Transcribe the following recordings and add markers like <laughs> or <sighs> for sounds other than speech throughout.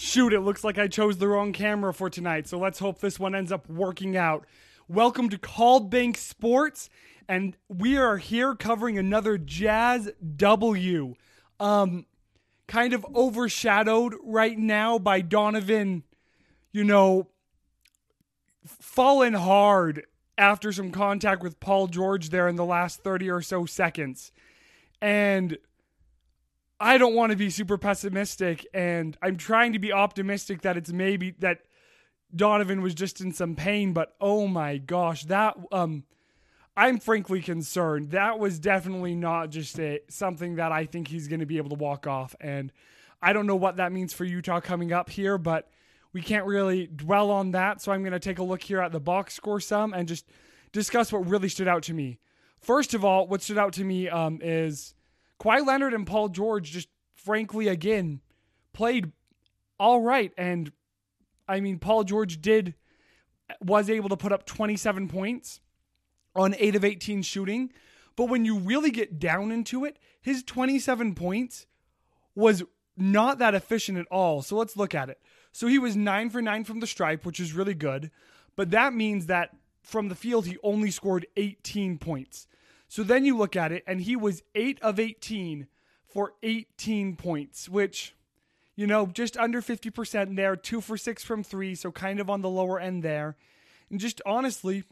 Shoot, it looks like I chose the wrong camera for tonight, so let's hope this one ends up working out. Welcome to Called Bank Sports, and we are here covering another Jazz W. Um, kind of overshadowed right now by Donovan, you know, fallen hard after some contact with Paul George there in the last 30 or so seconds. And I don't want to be super pessimistic, and I'm trying to be optimistic that it's maybe that Donovan was just in some pain, but oh my gosh, that um I'm frankly concerned. That was definitely not just a something that I think he's going to be able to walk off and I don't know what that means for Utah coming up here, but we can't really dwell on that, so I'm going to take a look here at the box score some and just discuss what really stood out to me. First of all, what stood out to me um, is Kawhi Leonard and Paul George just frankly again played all right. And I mean Paul George did was able to put up 27 points on 8 of 18 shooting. But when you really get down into it his 27 points was not that efficient at all. So let's look at it. So he was 9 for 9 from the stripe which is really good. But that means that from the field he only scored 18 points so then you look at it, and he was 8 of 18 for 18 points, which, you know, just under 50% there, 2 for 6 from 3, so kind of on the lower end there. And just honestly,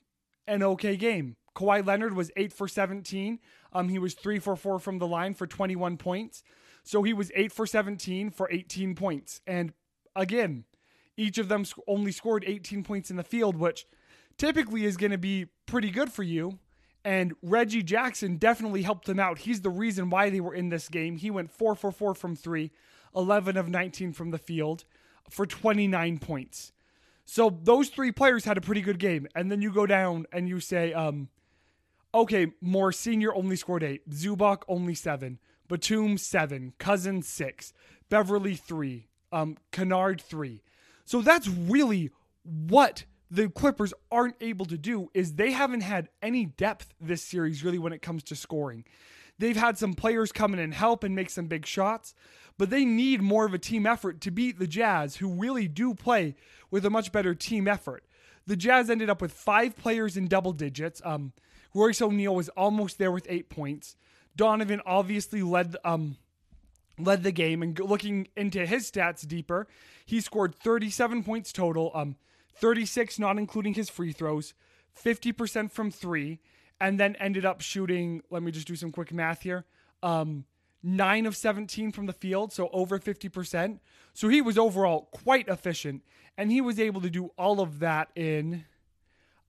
an okay game. Kawhi Leonard was 8 for 17. Um, he was 3 for 4 from the line for 21 points. So he was 8 for 17 for 18 points. And again, each of them only scored 18 points in the field, which typically is going to be pretty good for you. And Reggie Jackson definitely helped them out. He's the reason why they were in this game. He went 4 for 4 from 3, 11 of 19 from the field for 29 points. So those three players had a pretty good game. And then you go down and you say, um, okay, Morris Senior only scored 8, Zubac only 7, Batum 7, Cousins 6, Beverley 3, um, Kennard 3. So that's really what the Clippers aren't able to do is they haven't had any depth this series really when it comes to scoring. They've had some players come in and help and make some big shots, but they need more of a team effort to beat the Jazz, who really do play with a much better team effort. The Jazz ended up with five players in double digits. Um, Royce O'Neale was almost there with eight points. Donovan obviously led um, led the game, and looking into his stats deeper, he scored 37 points total. Um, 36 not including his free throws, 50% from 3 and then ended up shooting, let me just do some quick math here. Um 9 of 17 from the field, so over 50%. So he was overall quite efficient and he was able to do all of that in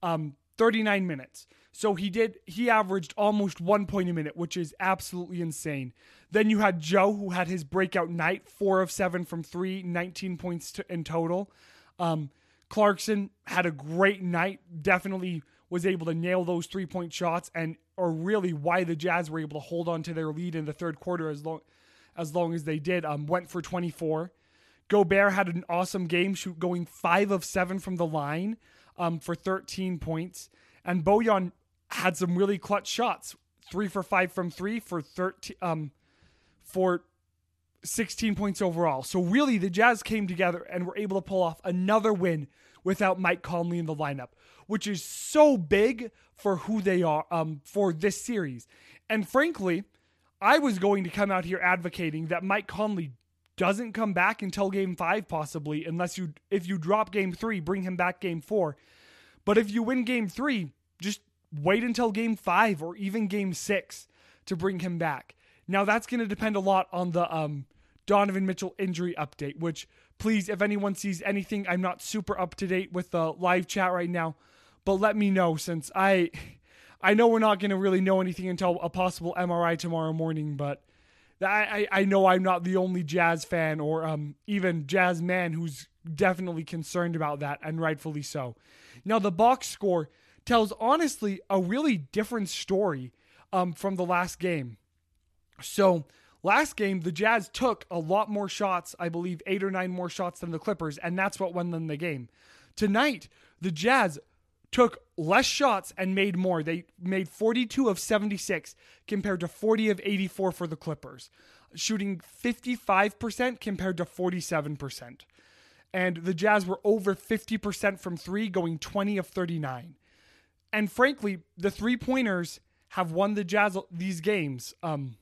um 39 minutes. So he did he averaged almost 1 point a minute, which is absolutely insane. Then you had Joe who had his breakout night, 4 of 7 from 3, 19 points to, in total. Um Clarkson had a great night. Definitely was able to nail those three point shots and are really why the Jazz were able to hold on to their lead in the third quarter as long as long as they did. Um, went for 24. Gobert had an awesome game, shoot going five of seven from the line um, for 13 points. And Bojan had some really clutch shots, three for five from three for 13 um, for 16 points overall. So really, the Jazz came together and were able to pull off another win without Mike Conley in the lineup, which is so big for who they are um, for this series. And frankly, I was going to come out here advocating that Mike Conley doesn't come back until game five, possibly, unless you if you drop game three, bring him back game four. But if you win game three, just wait until game five or even game six to bring him back. Now that's going to depend a lot on the um, Donovan Mitchell injury update. Which please, if anyone sees anything, I'm not super up to date with the live chat right now, but let me know since I I know we're not going to really know anything until a possible MRI tomorrow morning, but. I, I know I'm not the only Jazz fan or um, even Jazz man who's definitely concerned about that, and rightfully so. Now, the box score tells honestly a really different story um, from the last game. So last game, the Jazz took a lot more shots, I believe eight or nine more shots than the Clippers, and that's what won them the game. Tonight, the Jazz took less shots and made more. They made 42 of 76 compared to 40 of 84 for the Clippers. shooting 55% compared to 47%. And the Jazz were over 50% from three, going 20 of 39. And frankly, the three pointers have won the Jazz these games. Um,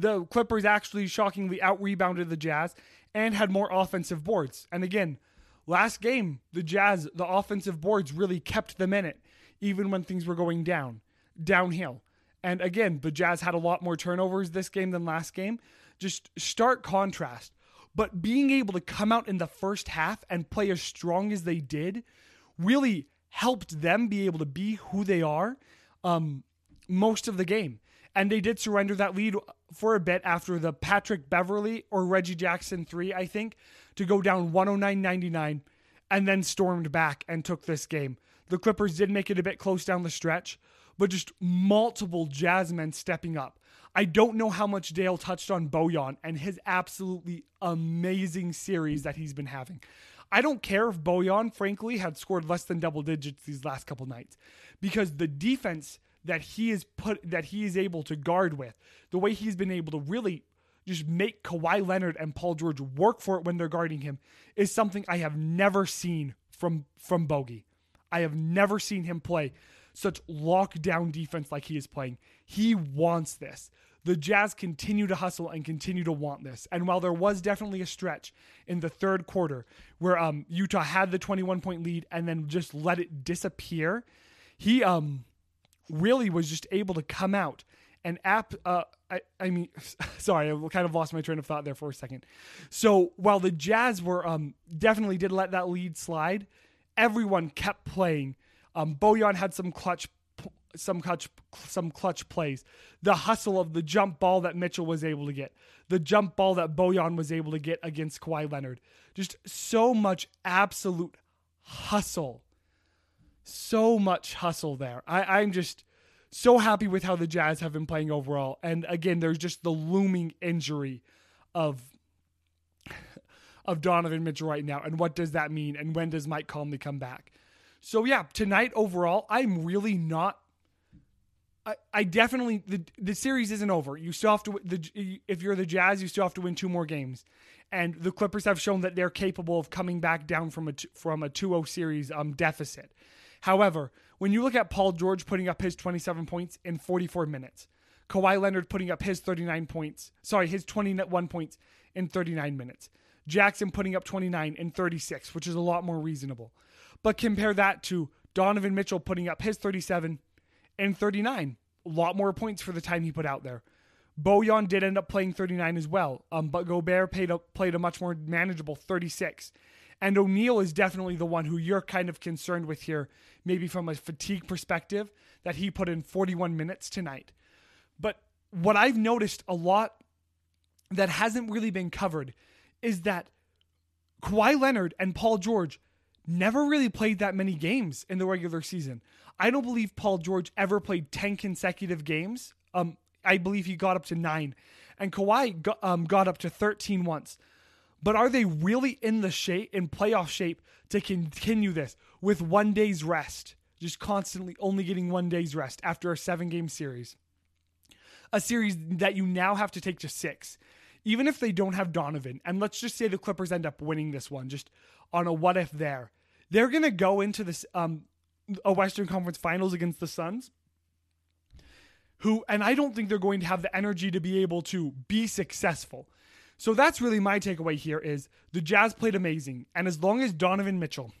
the Clippers actually shockingly out rebounded the Jazz and had more offensive boards. And again, last game, the Jazz, the offensive boards really kept them in it, even when things were going down, downhill. And again, the Jazz had a lot more turnovers this game than last game. Just stark contrast. But being able to come out in the first half and play as strong as they did really helped them be able to be who they are um, most of the game. And they did surrender that lead for a bit after the Patrick Beverley or Reggie Jackson three, I think, to go down 109.99 and then stormed back and took this game. The Clippers did make it a bit close down the stretch, but just multiple Jazzmen stepping up. I don't know how much Dale touched on Bojan and his absolutely amazing series that he's been having. I don't care if Bojan, frankly, had scored less than double digits these last couple nights because the defense that he is put that he is able to guard with, the way he's been able to really just make Kawhi Leonard and Paul George work for it when they're guarding him is something I have never seen from from Bogey. I have never seen him play such lockdown defense like he is playing. He wants this. The Jazz continue to hustle and continue to want this. And while there was definitely a stretch in the third quarter where um, Utah had the 21 point lead and then just let it disappear, he um really was just able to come out. And app uh, I, I mean <laughs> sorry i kind of lost my train of thought there for a second. So while the jazz were um definitely did let that lead slide everyone kept playing. Um bojan had some clutch some clutch some clutch plays. The hustle of the jump ball that mitchell was able to get the jump ball that bojan was able to get against Kawhi leonard. Just so much absolute hustle so much hustle there. I, I'm just so happy with how the Jazz have been playing overall. And again, there's just the looming injury of of Donovan Mitchell right now. And what does that mean? And when does Mike Conley come back? So yeah, tonight overall, I'm really not. I, I definitely the the series isn't over. You still have to the if you're the Jazz, you still have to win two more games, and the Clippers have shown that they're capable of coming back down from a from a 2-0 series um deficit. However, when you look at Paul George putting up his 27 points in 44 minutes, Kawhi Leonard putting up his 39 points, sorry, his 21 points in 39 minutes, Jackson putting up 29 in 36, which is a lot more reasonable. But compare that to Donovan Mitchell putting up his 37 and 39, a lot more points for the time he put out there. Bojan did end up playing 39 as well, um, but Gobert played a, played a much more manageable 36. And O'Neale is definitely the one who you're kind of concerned with here, maybe from a fatigue perspective, that he put in 41 minutes tonight. But what I've noticed a lot that hasn't really been covered is that Kawhi Leonard and Paul George never really played that many games in the regular season. I don't believe Paul George ever played 10 consecutive games. Um, I believe he got up to nine, and Kawhi got, um, got up to 13 once. But are they really in the shape in playoff shape to continue this with one day's rest? Just constantly only getting one day's rest after a seven game series. A series that you now have to take to six. Even if they don't have Donovan, and let's just say the Clippers end up winning this one, just on a what if there, they're gonna go into this um a Western Conference Finals against the Suns who and I don't think they're going to have the energy to be able to be successful. So that's really my takeaway here is the Jazz played amazing. And as long as Donovan Mitchell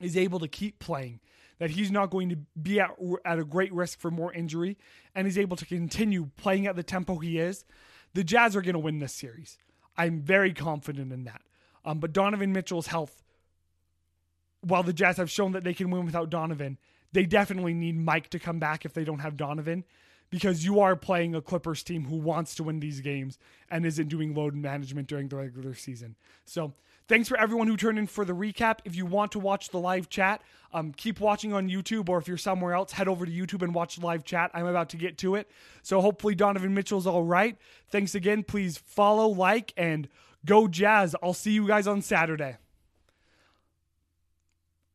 is able to keep playing, that he's not going to be at, at a great risk for more injury, and he's able to continue playing at the tempo he is, the Jazz are going to win this series. I'm very confident in that. Um, but Donovan Mitchell's health, while the Jazz have shown that they can win without Donovan, they definitely need Mike to come back if they don't have Donovan because you are playing a Clippers team who wants to win these games and isn't doing load management during the regular season. So, thanks for everyone who turned in for the recap. If you want to watch the live chat, um, keep watching on YouTube, or if you're somewhere else, head over to YouTube and watch the live chat. I'm about to get to it. So, hopefully, Donovan Mitchell's all right. Thanks again. Please follow, like, and go Jazz. I'll see you guys on Saturday.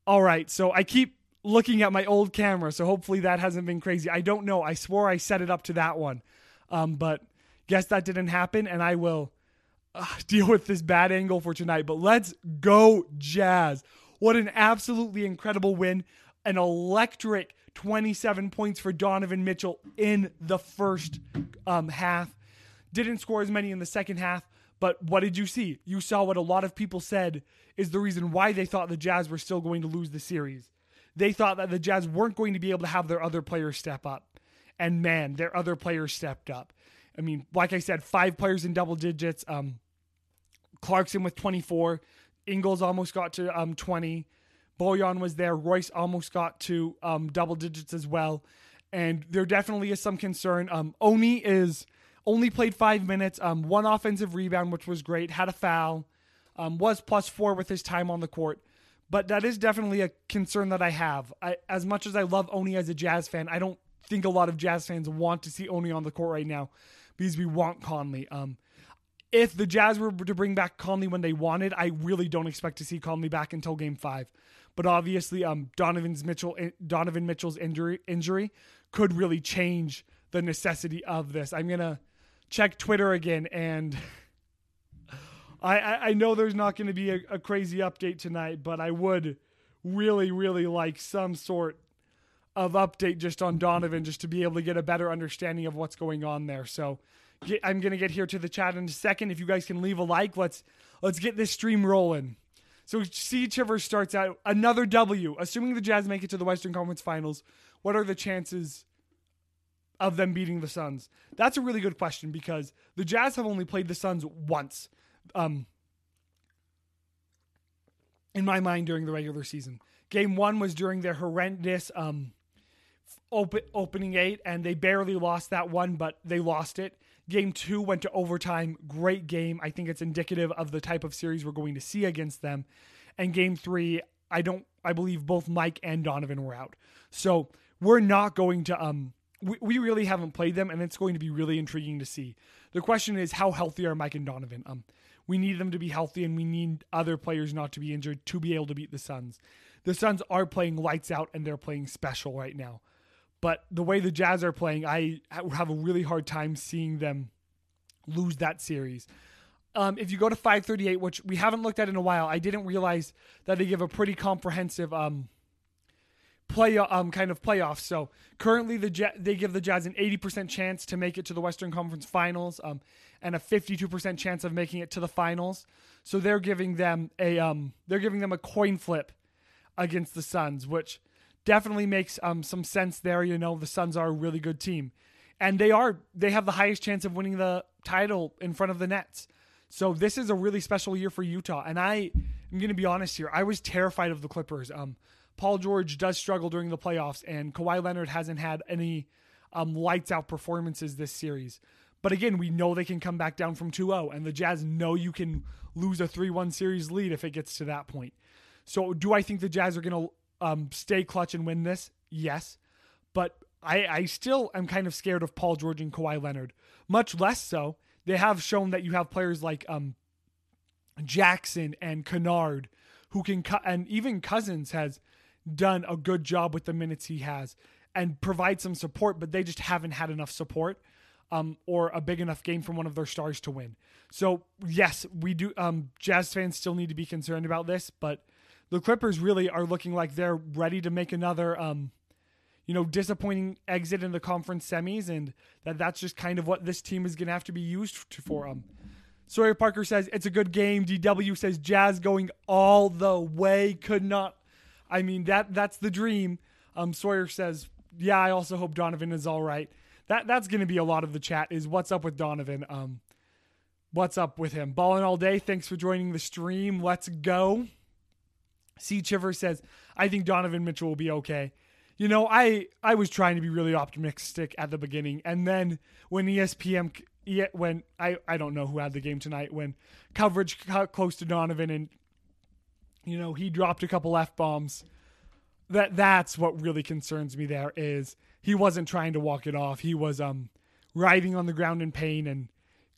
All right, so I keep looking at my old camera, so hopefully that hasn't been crazy. I don't know. I swore I set it up to that one. Um, but guess that didn't happen, and I will uh, <laughs> deal with this bad angle for tonight. But let's go, Jazz. What an absolutely incredible win. An electric 27 points for Donovan Mitchell in the first um, half. Didn't score as many in the second half, but what did you see? You saw what a lot of people said is the reason why they thought the Jazz were still going to lose the series. They thought that the Jazz weren't going to be able to have their other players step up. And man, their other players stepped up. I mean, like I said, five players in double digits. Um, Clarkson with 24. Ingles almost got to um, 20. Bojan was there. Royce almost got to um, double digits as well. And there definitely is some concern. Um, Oni is only played five minutes, um, one offensive rebound, which was great, had a foul, um, was plus four with his time on the court. But that is definitely a concern that I have. I, as much as I love Oni as a Jazz fan, I don't think a lot of Jazz fans want to see Oni on the court right now because we want Conley. Um, if the Jazz were to bring back Conley when they wanted, I really don't expect to see Conley back until Game Five. But obviously, um, Donovan's Mitchell, Donovan Mitchell's injury injury could really change the necessity of this. I'm gonna check Twitter again, and <laughs> I, I, know there's not going to be a, a crazy update tonight, but I would really, really like some sort of update just on Donovan, just to be able to get a better understanding of what's going on there. So get, I'm going to get here to the chat in a second. If you guys can leave a like, let's let's get this stream rolling. So C Chiver starts out another W. Assuming the Jazz make it to the Western Conference Finals, what are the chances of them beating the Suns? That's a really good question because the Jazz have only played the Suns once. Um, in my mind, during the regular season, game one was during their horrendous um, open, opening eight, and they barely lost that one, but they lost it. Game two went to overtime. Great game. I think it's indicative of the type of series we're going to see against them. And game three, I don't. I believe both Mike and Donovan were out, so we're not going to um we, we really haven't played them, and it's going to be really intriguing to see. The question is, how healthy are Mike and Donovan? Um, we need them to be healthy, and we need other players not to be injured to be able to beat the Suns. The Suns are playing lights out, and they're playing special right now. But the way the Jazz are playing, I have a really hard time seeing them lose that series. Um, if you go to 538, which we haven't looked at in a while, I didn't realize that they give a pretty comprehensive um, play um kind of playoffs. So currently the they give the Jazz an 80% chance to make it to the Western Conference Finals um and a 52% chance of making it to the finals. So they're giving them a um they're giving them a coin flip against the Suns, which definitely makes um some sense there, you know, the Suns are a really good team. And they are they have the highest chance of winning the title in front of the Nets. So this is a really special year for Utah and I I am going to be honest here. I was terrified of the Clippers. Um Paul George does struggle during the playoffs, and Kawhi Leonard hasn't had any um, lights out performances this series. But again, we know they can come back down from 2 0, and the Jazz know you can lose a 3 1 series lead if it gets to that point. So, do I think the Jazz are going to um, stay clutch and win this? Yes. But I, I still am kind of scared of Paul George and Kawhi Leonard. Much less so, they have shown that you have players like um, Jackson and Kennard who can cut, and even Cousins has done a good job with the minutes he has and provide some support, but they just haven't had enough support um, or a big enough game from one of their stars to win. So yes, we do. Um, Jazz fans still need to be concerned about this, but the Clippers really are looking like they're ready to make another, um, you know, disappointing exit in the conference semis, and that that's just kind of what this team is going to have to be used to, for. Um, Sawyer Parker says it's a good game. DW says Jazz going all the way. Could not I mean that that's the dream. Um, Sawyer says, "Yeah, I also hope Donovan is all right." That that's going to be a lot of the chat. Is what's up with Donovan? Um, what's up with him? Balling all day. Thanks for joining the stream. Let's go. C Chiver says, "I think Donovan Mitchell will be okay." You know, I I was trying to be really optimistic at the beginning, and then when ESPN when I I don't know who had the game tonight when coverage close to Donovan and you know, he dropped a couple f bombs. That that's what really concerns me. There is he wasn't trying to walk it off. He was um writhing on the ground in pain and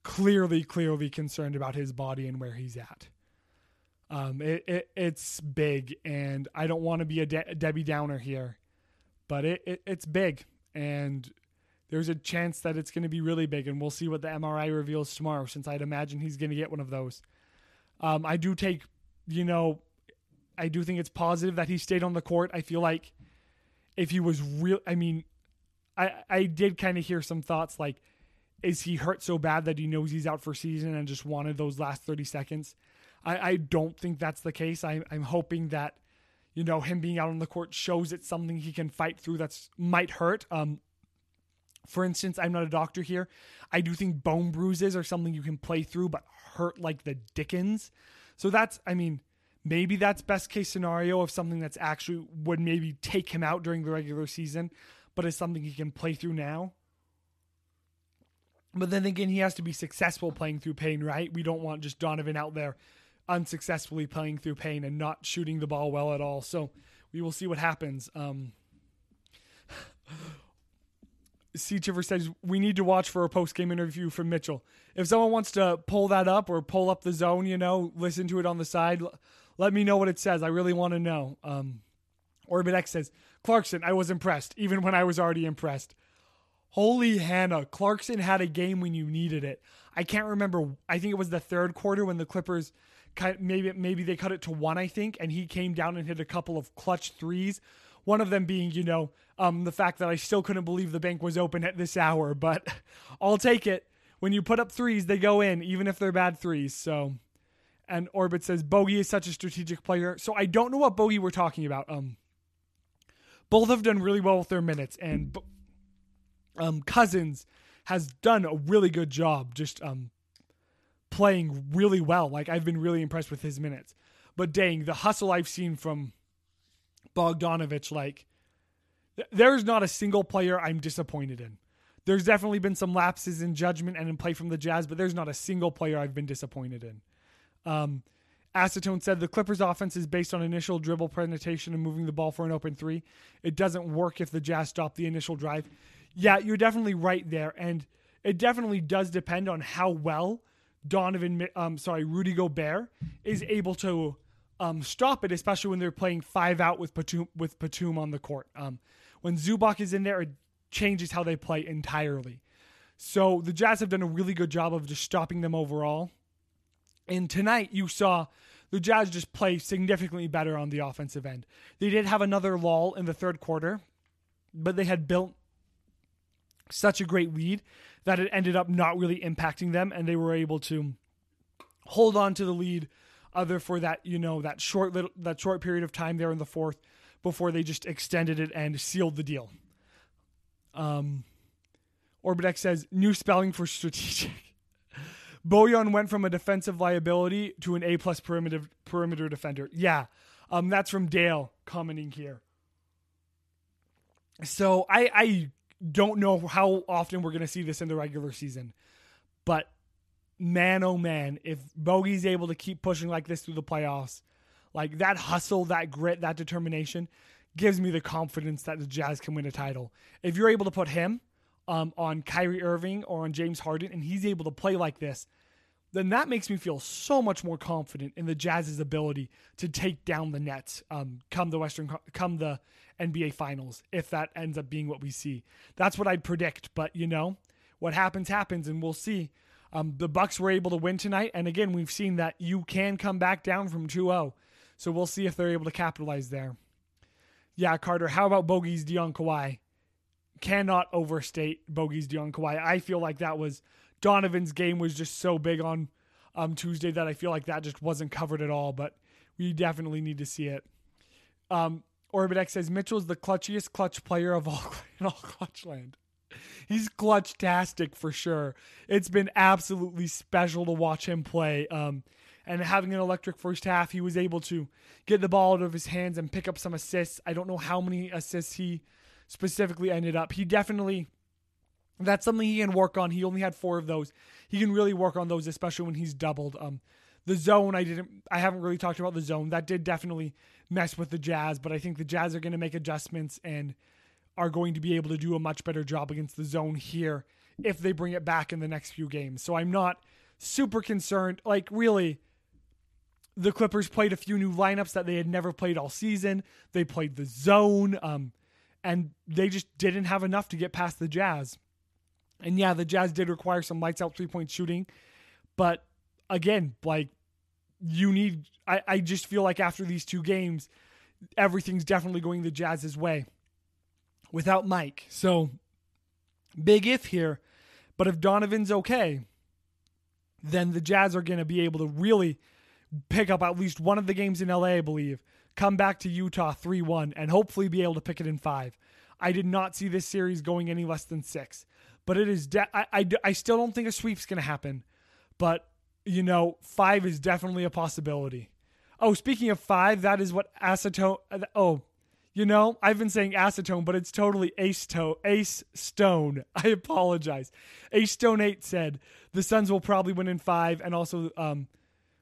clearly, clearly concerned about his body and where he's at. Um, it, it it's big, and I don't want to be a De- Debbie Downer here, but it, it it's big, and there's a chance that it's going to be really big, and we'll see what the MRI reveals tomorrow. Since I'd imagine he's going to get one of those. Um, I do take, you know, I do think it's positive that he stayed on the court. I feel like if he was real, I mean, I I did kind of hear some thoughts like, is he hurt so bad that he knows he's out for season and just wanted those last thirty seconds? I I don't think that's the case. I I'm hoping that. You know, him being out on the court shows it's something he can fight through that's might hurt. Um, for instance, I'm not a doctor here. I do think bone bruises are something you can play through, but hurt like the Dickens. So that's, I mean, maybe that's best case scenario of something that's actually would maybe take him out during the regular season, but is something he can play through now. But then again, he has to be successful playing through pain, right? We don't want just Donovan out there unsuccessfully playing through pain and not shooting the ball well at all. So we will see what happens. Um, <sighs> C. Chiver says we need to watch for a post game interview from Mitchell. If someone wants to pull that up or pull up the zone, you know, listen to it on the side, let me know what it says. I really want to know. Um, Orbit X says Clarkson, I was impressed, even when I was already impressed. Holy Hannah, Clarkson had a game when you needed it. I can't remember. I think it was the third quarter when the Clippers maybe maybe they cut it to one, I think, and he came down and hit a couple of clutch threes one of them being, you know, um, the fact that I still couldn't believe the bank was open at this hour, but <laughs> I'll take it. When you put up threes, they go in, even if they're bad threes. So, and Orbit says Bogey is such a strategic player. So I don't know what Bogey we're talking about. Um, both have done really well with their minutes, and um, Cousins has done a really good job, just um, playing really well. Like I've been really impressed with his minutes. But dang, the hustle I've seen from Bogdanovich, like there's not a single player I'm disappointed in. There's definitely been some lapses in judgment and in play from the Jazz, but there's not a single player I've been disappointed in. Um, Acetone said the Clippers' offense is based on initial dribble penetration and moving the ball for an open three. It doesn't work if the Jazz stop the initial drive. Yeah, you're definitely right there, and it definitely does depend on how well Donovan, um, sorry, Rudy Gobert is able to um, stop it, especially when they're playing five out with Batum, with Batum on the court. Um, when Zubac is in there, it changes how they play entirely. So the Jazz have done a really good job of just stopping them overall. And tonight you saw the Jazz just play significantly better on the offensive end. They did have another lull in the third quarter, but they had built such a great lead that it ended up not really impacting them, and they were able to hold on to the lead other for that you know that short little that short period of time there in the fourth before they just extended it and sealed the deal. Um, Orbidex says new spelling for strategic. Bojan went from a defensive liability to an A plus perimeter perimeter defender. Yeah, um, that's from Dale commenting here. So I I don't know how often we're to see this in the regular season, but man, oh man, if Bogey's able to keep pushing like this through the playoffs, like that hustle, that grit, that determination gives me the confidence that the Jazz can win a title. If you're able to put him um, on Kyrie Irving or on James Harden and he's able to play like this, then that makes me feel so much more confident in the Jazz's ability to take down the Nets um, come the Western come the NBA Finals if that ends up being what we see. That's what I'd predict, but you know, what happens happens and we'll see. Um, the Bucks were able to win tonight, and again, we've seen that you can come back down from 2-0. So we'll see if they're able to capitalize there. Yeah, Carter, how about Bogey's Dion Kawhi? Cannot overstate Bogey's Dion Kawhi. I feel like that was Donovan's game was just so big on um, Tuesday that I feel like that just wasn't covered at all, but we definitely need to see it. Um, Orbitex says Mitchell's the clutchiest clutch player of all <laughs> in all clutch land. He's clutch-tastic for sure. It's been absolutely special to watch him play. Um, and having an electric first half, he was able to get the ball out of his hands and pick up some assists. I don't know how many assists he specifically ended up. He definitely that's something he can work on. He only had four of those. He can really work on those, especially when he's doubled. Um, the zone, I didn't, I haven't really talked about the zone. That did definitely mess with the Jazz, but I think the Jazz are going to make adjustments and are going to be able to do a much better job against the zone here if they bring it back in the next few games. So I'm not super concerned. Like, really, the Clippers played a few new lineups that they had never played all season. They played the zone, um, and they just didn't have enough to get past the Jazz. And yeah, the Jazz did require some lights out three point shooting, but again, like you need. I, I just feel like after these two games, everything's definitely going the Jazz's way without Mike. So big if here, but if Donovan's okay, then the Jazz are going to be able to really pick up at least one of the games in LA, I believe, come back to Utah 3 1, and hopefully be able to pick it in five. I did not see this series going any less than six, but it is, de- I, I, I still don't think a sweep's going to happen, but you know, five is definitely a possibility. Oh, speaking of five, that is what acetone. Oh, you know, I've been saying acetone, but it's totally ace, to- ace stone. <laughs> I apologize. Ace Stone 8 said the Suns will probably win in five, and also um,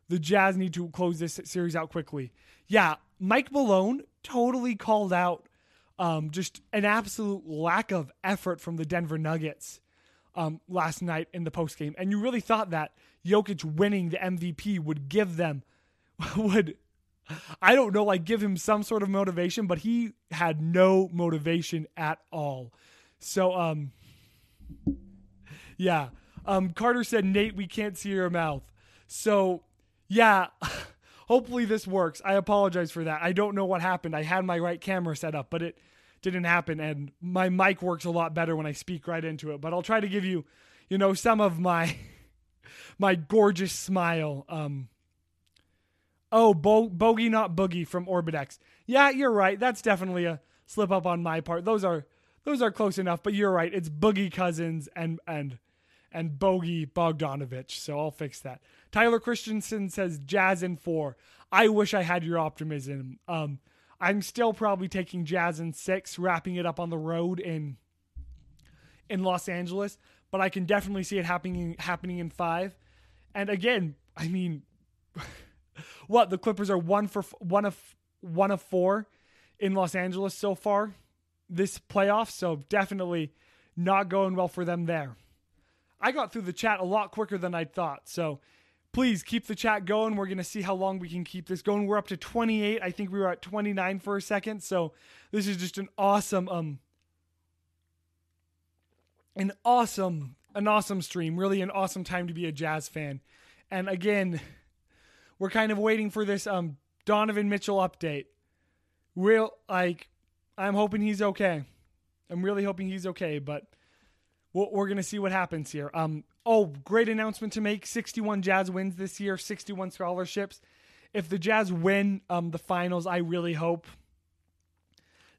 the Jazz need to close this series out quickly. Yeah, Mike Malone totally called out um, just an absolute lack of effort from the Denver Nuggets um, last night in the postgame. And you really thought that Jokic winning the MVP would give them, <laughs> would, I don't know, like give him some sort of motivation, but he had no motivation at all. So, um, yeah. Um, Carter said, Nate, we can't see your mouth. So, yeah. <laughs> hopefully this works. I apologize for that. I don't know what happened. I had my right camera set up, but it didn't happen and my mic works a lot better when I speak right into it. But I'll try to give you, you know, some of my <laughs> my gorgeous smile. Um Oh, bo- bogey not boogie from Orbitex. Yeah, you're right. That's definitely a slip up on my part. Those are those are close enough, but you're right. It's Boogie Cousins and and and Bogey Bogdanovich. So I'll fix that. Tyler Christensen says Jazz in four. I wish I had your optimism. Um, I'm still probably taking Jazz in six, wrapping it up on the road in in Los Angeles, but I can definitely see it happening happening in five. And again, I mean, <laughs> what the Clippers are one for one of one of four in Los Angeles so far this playoff, so definitely not going well for them there. I got through the chat a lot quicker than I thought, so please keep the chat going. We're going to see how long we can keep this going. We're up to 28. I think we were at 29 for a second. So this is just an awesome um an awesome an awesome stream. Really an awesome time to be a Jazz fan. And again, we're kind of waiting for this um Donovan Mitchell update. Real like I'm hoping he's okay. I'm really hoping he's okay, but we're going to see what happens here. Um, oh, great announcement to make 61 Jazz wins this year, 61 scholarships. If the Jazz win um, the finals, I really hope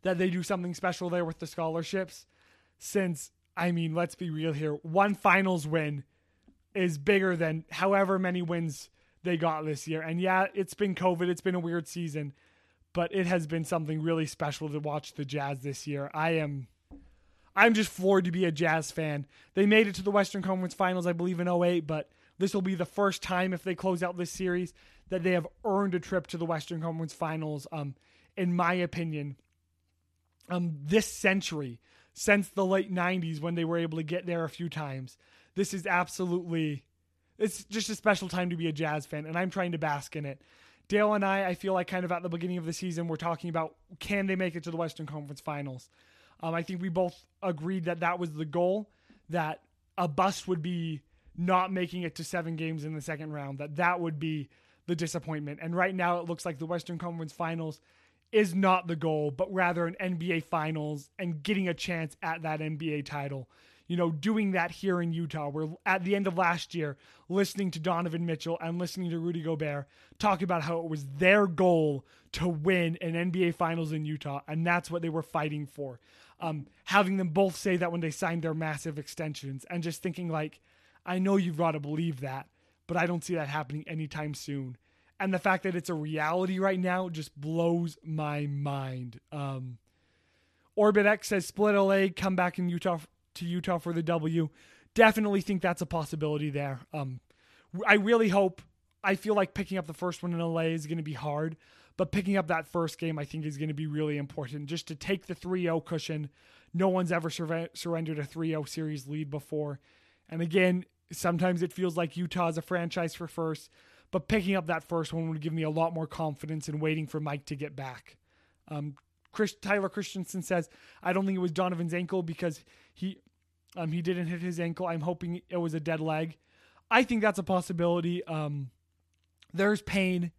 that they do something special there with the scholarships. Since, I mean, let's be real here, one finals win is bigger than however many wins they got this year. And yeah, it's been COVID, it's been a weird season, but it has been something really special to watch the Jazz this year. I am I'm just floored to be a Jazz fan. They made it to the Western Conference Finals, I believe, in 08, but this will be the first time if they close out this series that they have earned a trip to the Western Conference Finals, um, in my opinion, um, this century, since the late 90s when they were able to get there a few times. This is absolutely, it's just a special time to be a Jazz fan, and I'm trying to bask in it. Dale and I, I feel like kind of at the beginning of the season, we're talking about can they make it to the Western Conference Finals? Um, I think we both agreed that that was the goal, that a bust would be not making it to seven games in the second round, that that would be the disappointment. And right now it looks like the Western Conference Finals is not the goal, but rather an NBA Finals and getting a chance at that NBA title. You know, doing that here in Utah. We're at the end of last year listening to Donovan Mitchell and listening to Rudy Gobert talk about how it was their goal to win an NBA Finals in Utah, and that's what they were fighting for um, having them both say that when they signed their massive extensions and just thinking like i know you've got to believe that but i don't see that happening anytime soon. And the fact that it's a reality right now just blows my mind. Um, orbit x says split la come back in utah to utah for the w. Definitely think that's a possibility there. Um, i really hope i feel like picking up the first one in la is going to be hard but picking up that first game, I think, is going to be really important just to take the 3 0 cushion. No one's ever sur- surrendered a 3 0 series lead before. And again, sometimes it feels like Utah is a franchise for first, but picking up that first one would give me a lot more confidence in waiting for Mike to get back. Um, Chris, Tyler Christensen says, I don't think it was Donovan's ankle because he Um, he didn't hit his ankle. I'm hoping it was a dead leg. I think that's a possibility. Um, there's pain,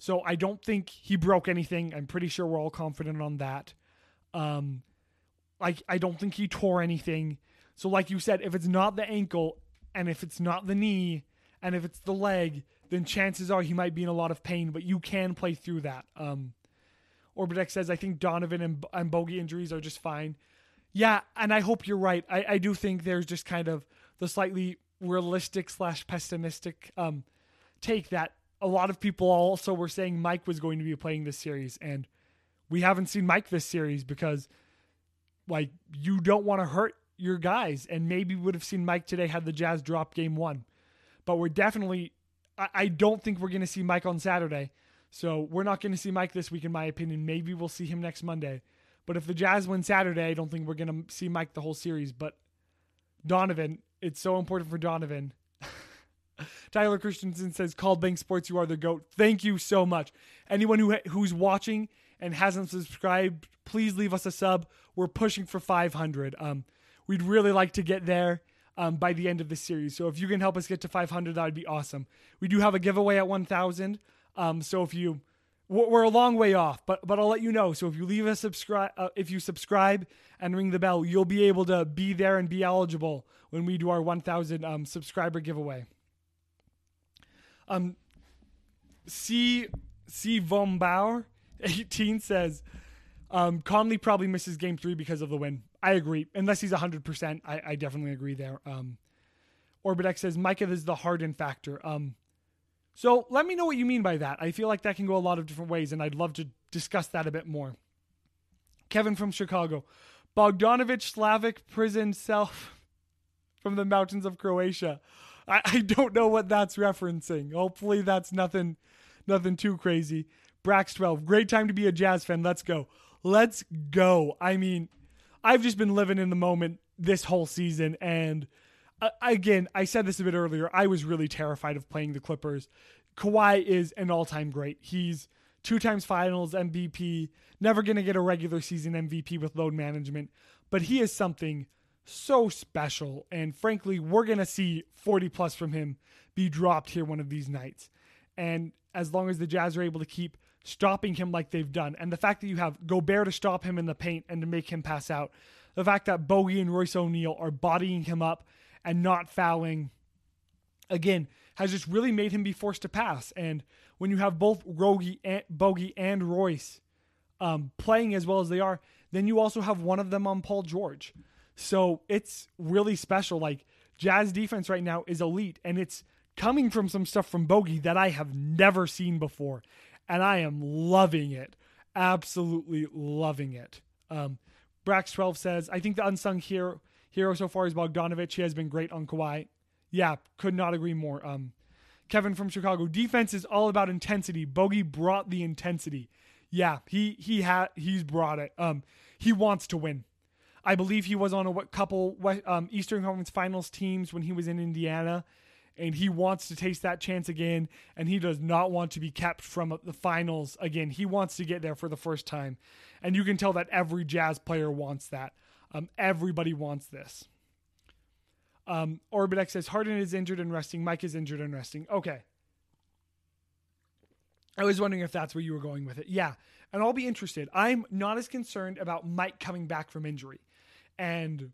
so I don't think he broke anything. I'm pretty sure we're all confident on that. Um, like I don't think he tore anything. So, like you said, if it's not the ankle, and if it's not the knee, and if it's the leg, then chances are he might be in a lot of pain. But you can play through that. Um, says I think Donovan and, and Bogey injuries are just fine. Yeah, and I hope you're right. I, I do think there's just kind of the slightly realistic slash pessimistic um, take that a lot of people also were saying Mike was going to be playing this series, and we haven't seen Mike this series because, like, you don't want to hurt your guys, and maybe would have seen Mike today had the Jazz drop game one, but we're definitely. I, I don't think we're going to see Mike on Saturday, so we're not going to see Mike this week, in my opinion. Maybe we'll see him next Monday. But if the Jazz win Saturday, I don't think we're going to see Mike the whole series. But Donovan, it's so important for Donovan. Tyler Christensen says, "Call Bank Sports, you are the goat." Thank you so much. Anyone who who's watching and hasn't subscribed, please leave us a sub. We're pushing for 500. Um, we'd really like to get there um, by the end of the series. So if you can help us get to 500, that would be awesome. We do have a giveaway at 1,000. Um, so if you we're a long way off, but but I'll let you know. So if you leave a subscribe, uh, if you subscribe and ring the bell, you'll be able to be there and be eligible when we do our 1,000 um, subscriber giveaway. Um, C C Vombauer <laughs> 18 says, um, Conley probably misses game three because of the win. I agree, unless he's 100. percent I, I definitely agree there. Um, says Micah is the Harden factor. Um, so let me know what you mean by that. I feel like that can go a lot of different ways, and I'd love to discuss that a bit more. Kevin from Chicago. Bogdanovich Slavic prison self <laughs> from the mountains of Croatia. I, I don't know what that's referencing. Hopefully that's nothing nothing too crazy. Brax 12. Great time to be a Jazz fan. Let's go. Let's go. I mean, I've just been living in the moment this whole season and – uh, again, I said this a bit earlier. I was really terrified of playing the Clippers. Kawhi is an all-time great. He's two times Finals MVP. Never going to get a regular season MVP with load management, but he is something so special. And frankly, we're going to see 40 plus from him be dropped here one of these nights. And as long as the Jazz are able to keep stopping him like they've done, and the fact that you have Gobert to stop him in the paint and to make him pass out, the fact that Bogey and Royce O'Neale are bodying him up and not fouling, again, has just really made him be forced to pass. And when you have both Rogie and, Bogey and Royce um, playing as well as they are, then you also have one of them on Paul George. So it's really special. Like Jazz defense right now is elite, and it's coming from some stuff from Bogey that I have never seen before, and I am loving it. Absolutely loving it. Um, Brax12 says, I think the unsung hero hero so far is Bogdanovich. He has been great on Kawhi. Yeah, could not agree more. Um, Kevin from Chicago. Defense is all about intensity. Bogey brought the intensity. Yeah, he he had he's brought it. Um, he wants to win. I believe he was on a couple um, Eastern Conference Finals teams when he was in Indiana, and he wants to taste that chance again. And he does not want to be kept from the finals again. He wants to get there for the first time, and you can tell that every Jazz player wants that. Um, everybody wants this. Um, says Harden is injured and resting. Mike is injured and resting. Okay. I was wondering if that's where you were going with it. Yeah. And I'll be interested. I'm not as concerned about Mike coming back from injury. And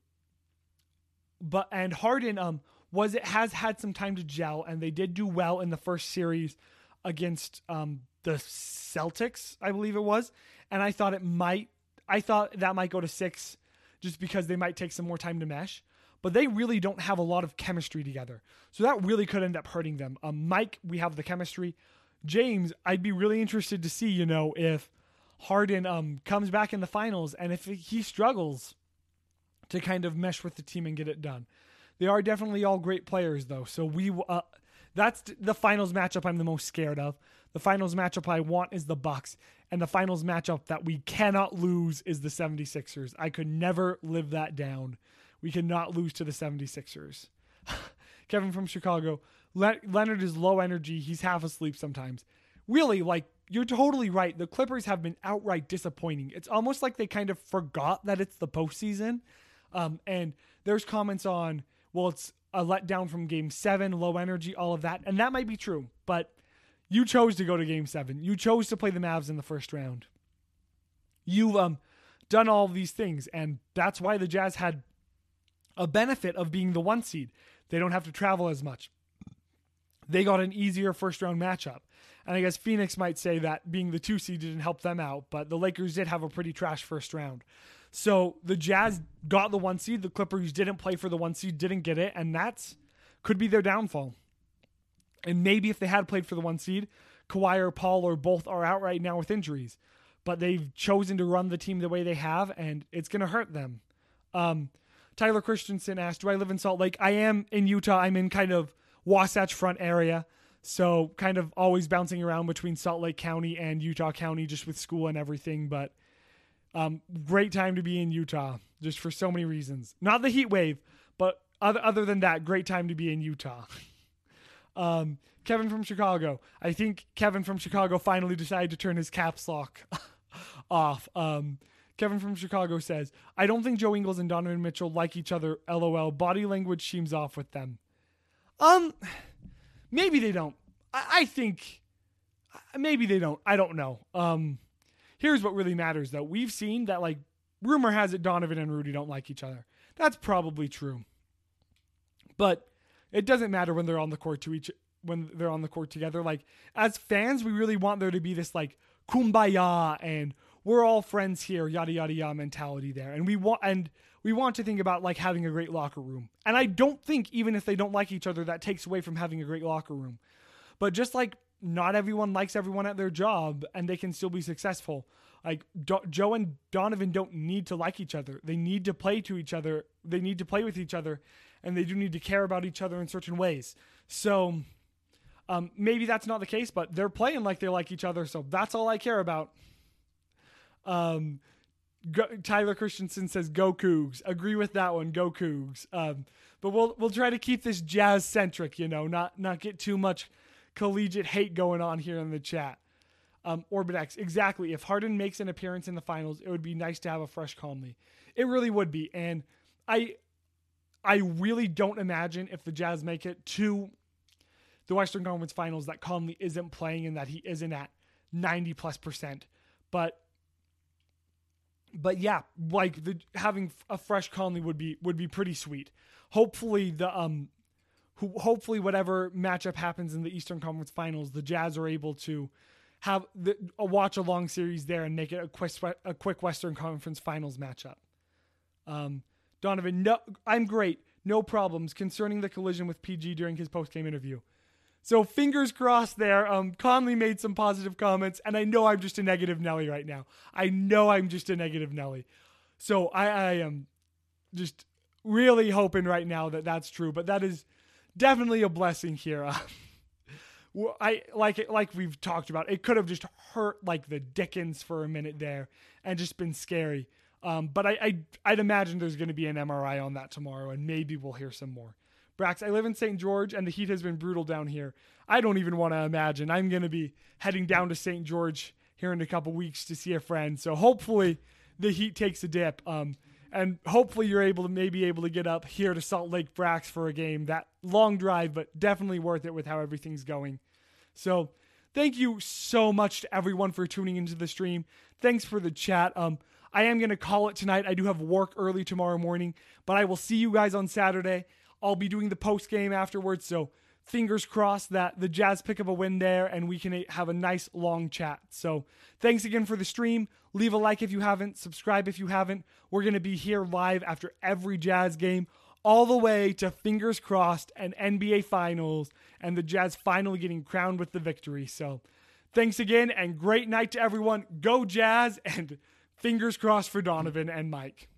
but and Harden um was it has had some time to gel and they did do well in the first series against um the Celtics, I believe it was. And I thought it might I thought that might go to 6 just because they might take some more time to mesh. But they really don't have a lot of chemistry together. So that really could end up hurting them. Um, Mike, we have the chemistry. James, I'd be really interested to see, you know, if Harden um, comes back in the finals and if he struggles to kind of mesh with the team and get it done. They are definitely all great players, though. So we, uh, that's the finals matchup I'm the most scared of. The finals matchup I want is the Bucks, and the finals matchup that we cannot lose is the 76ers. I could never live that down. We cannot lose to the 76ers. <laughs> Kevin from Chicago, Le- Leonard is low energy. He's half asleep sometimes. Really, like, you're totally right. The Clippers have been outright disappointing. It's almost like they kind of forgot that it's the postseason. Um, and there's comments on, well, it's a letdown from game seven, low energy, all of that. And that might be true, but you chose to go to game seven. You chose to play the Mavs in the first round. You've um, done all these things, and that's why the Jazz had a benefit of being the one seed. They don't have to travel as much. They got an easier first round matchup. And I guess Phoenix might say that being the two seed didn't help them out, but the Lakers did have a pretty trash first round. So the Jazz got the one seed. The Clippers didn't play for the one seed, didn't get it, and that's could be their downfall. And maybe if they had played for the one seed, Kawhi or Paul or both are out right now with injuries. But they've chosen to run the team the way they have, and it's going to hurt them. Um, Tyler Christensen asked, Do I live in Salt Lake? I am in Utah. I'm in kind of Wasatch Front area. So kind of always bouncing around between Salt Lake County and Utah County just with school and everything. But um, great time to be in Utah just for so many reasons. Not the heat wave, but other, other than that, great time to be in Utah. <laughs> um, Kevin from Chicago. I think Kevin from Chicago finally decided to turn his caps lock <laughs> off. Um, Kevin from Chicago says, I don't think Joe Ingles and Donovan Mitchell like each other. LOL. Body language seems off with them. Um, maybe they don't. I, I think maybe they don't. I don't know. Um, here's what really matters though. We've seen that like rumor has it Donovan and Rudy don't like each other. That's probably true. But it doesn't matter when they're on the court to each when they're on the court together. Like as fans, we really want there to be this like kumbaya and we're all friends here, yada yada yada mentality there. And we want and we want to think about like having a great locker room. And I don't think even if they don't like each other, that takes away from having a great locker room. But just like not everyone likes everyone at their job and they can still be successful. Like Do- Joe and Donovan don't need to like each other. They need to play to each other. They need to play with each other and they do need to care about each other in certain ways. So um, maybe that's not the case, but they're playing like they like each other. So that's all I care about. Um, Go, Tyler Christensen says "Go Cougs." Agree with that one. Go Cougs. Um, but we'll we'll try to keep this jazz centric. You know, not not get too much collegiate hate going on here in the chat. Um, Orbitex, exactly. If Harden makes an appearance in the finals, it would be nice to have a fresh Conley. It really would be, and I I really don't imagine if the Jazz make it to the Western Conference Finals that Conley isn't playing and that he isn't at 90 plus percent. But but yeah, like the having a fresh Conley would be would be pretty sweet. Hopefully the um who hopefully whatever matchup happens in the Eastern Conference Finals, the Jazz are able to have the, a watch along series there and make it a quick a quick Western Conference Finals matchup. Um, Donovan, no, I'm great, no problems concerning the collision with PG during his post game interview. So fingers crossed there. Um, Conley made some positive comments, and I know I'm just a negative Nelly right now. I know I'm just a negative Nelly. So I, I am just really hoping right now that that's true, but that is definitely a blessing here. <laughs> I like like we've talked about. It could have just hurt like the Dickens for a minute there, and just been scary. Um, but I, I I'd imagine there's going to be an MRI on that tomorrow, and maybe we'll hear some more. Brax, I live in St. George and the heat has been brutal down here. I don't even want to imagine. I'm going to be heading down to St. George here in a couple weeks to see a friend. So hopefully the heat takes a dip. Um, and hopefully you're able to maybe able to get up here to Salt Lake Brax for a game. That long drive, but definitely worth it with how everything's going. So thank you so much to everyone for tuning into the stream. Thanks for the chat. Um, I am going to call it tonight. I do have work early tomorrow morning, but I will see you guys on Saturday. I'll be doing the post game afterwards. So fingers crossed that the Jazz pick up a win there and we can have a nice long chat. So thanks again for the stream. Leave a like if you haven't, subscribe if you haven't. We're going to be here live after every Jazz game, all the way to fingers crossed and NBA Finals and the Jazz finally getting crowned with the victory. So thanks again and great night to everyone. Go Jazz and fingers crossed for Donovan and Mike.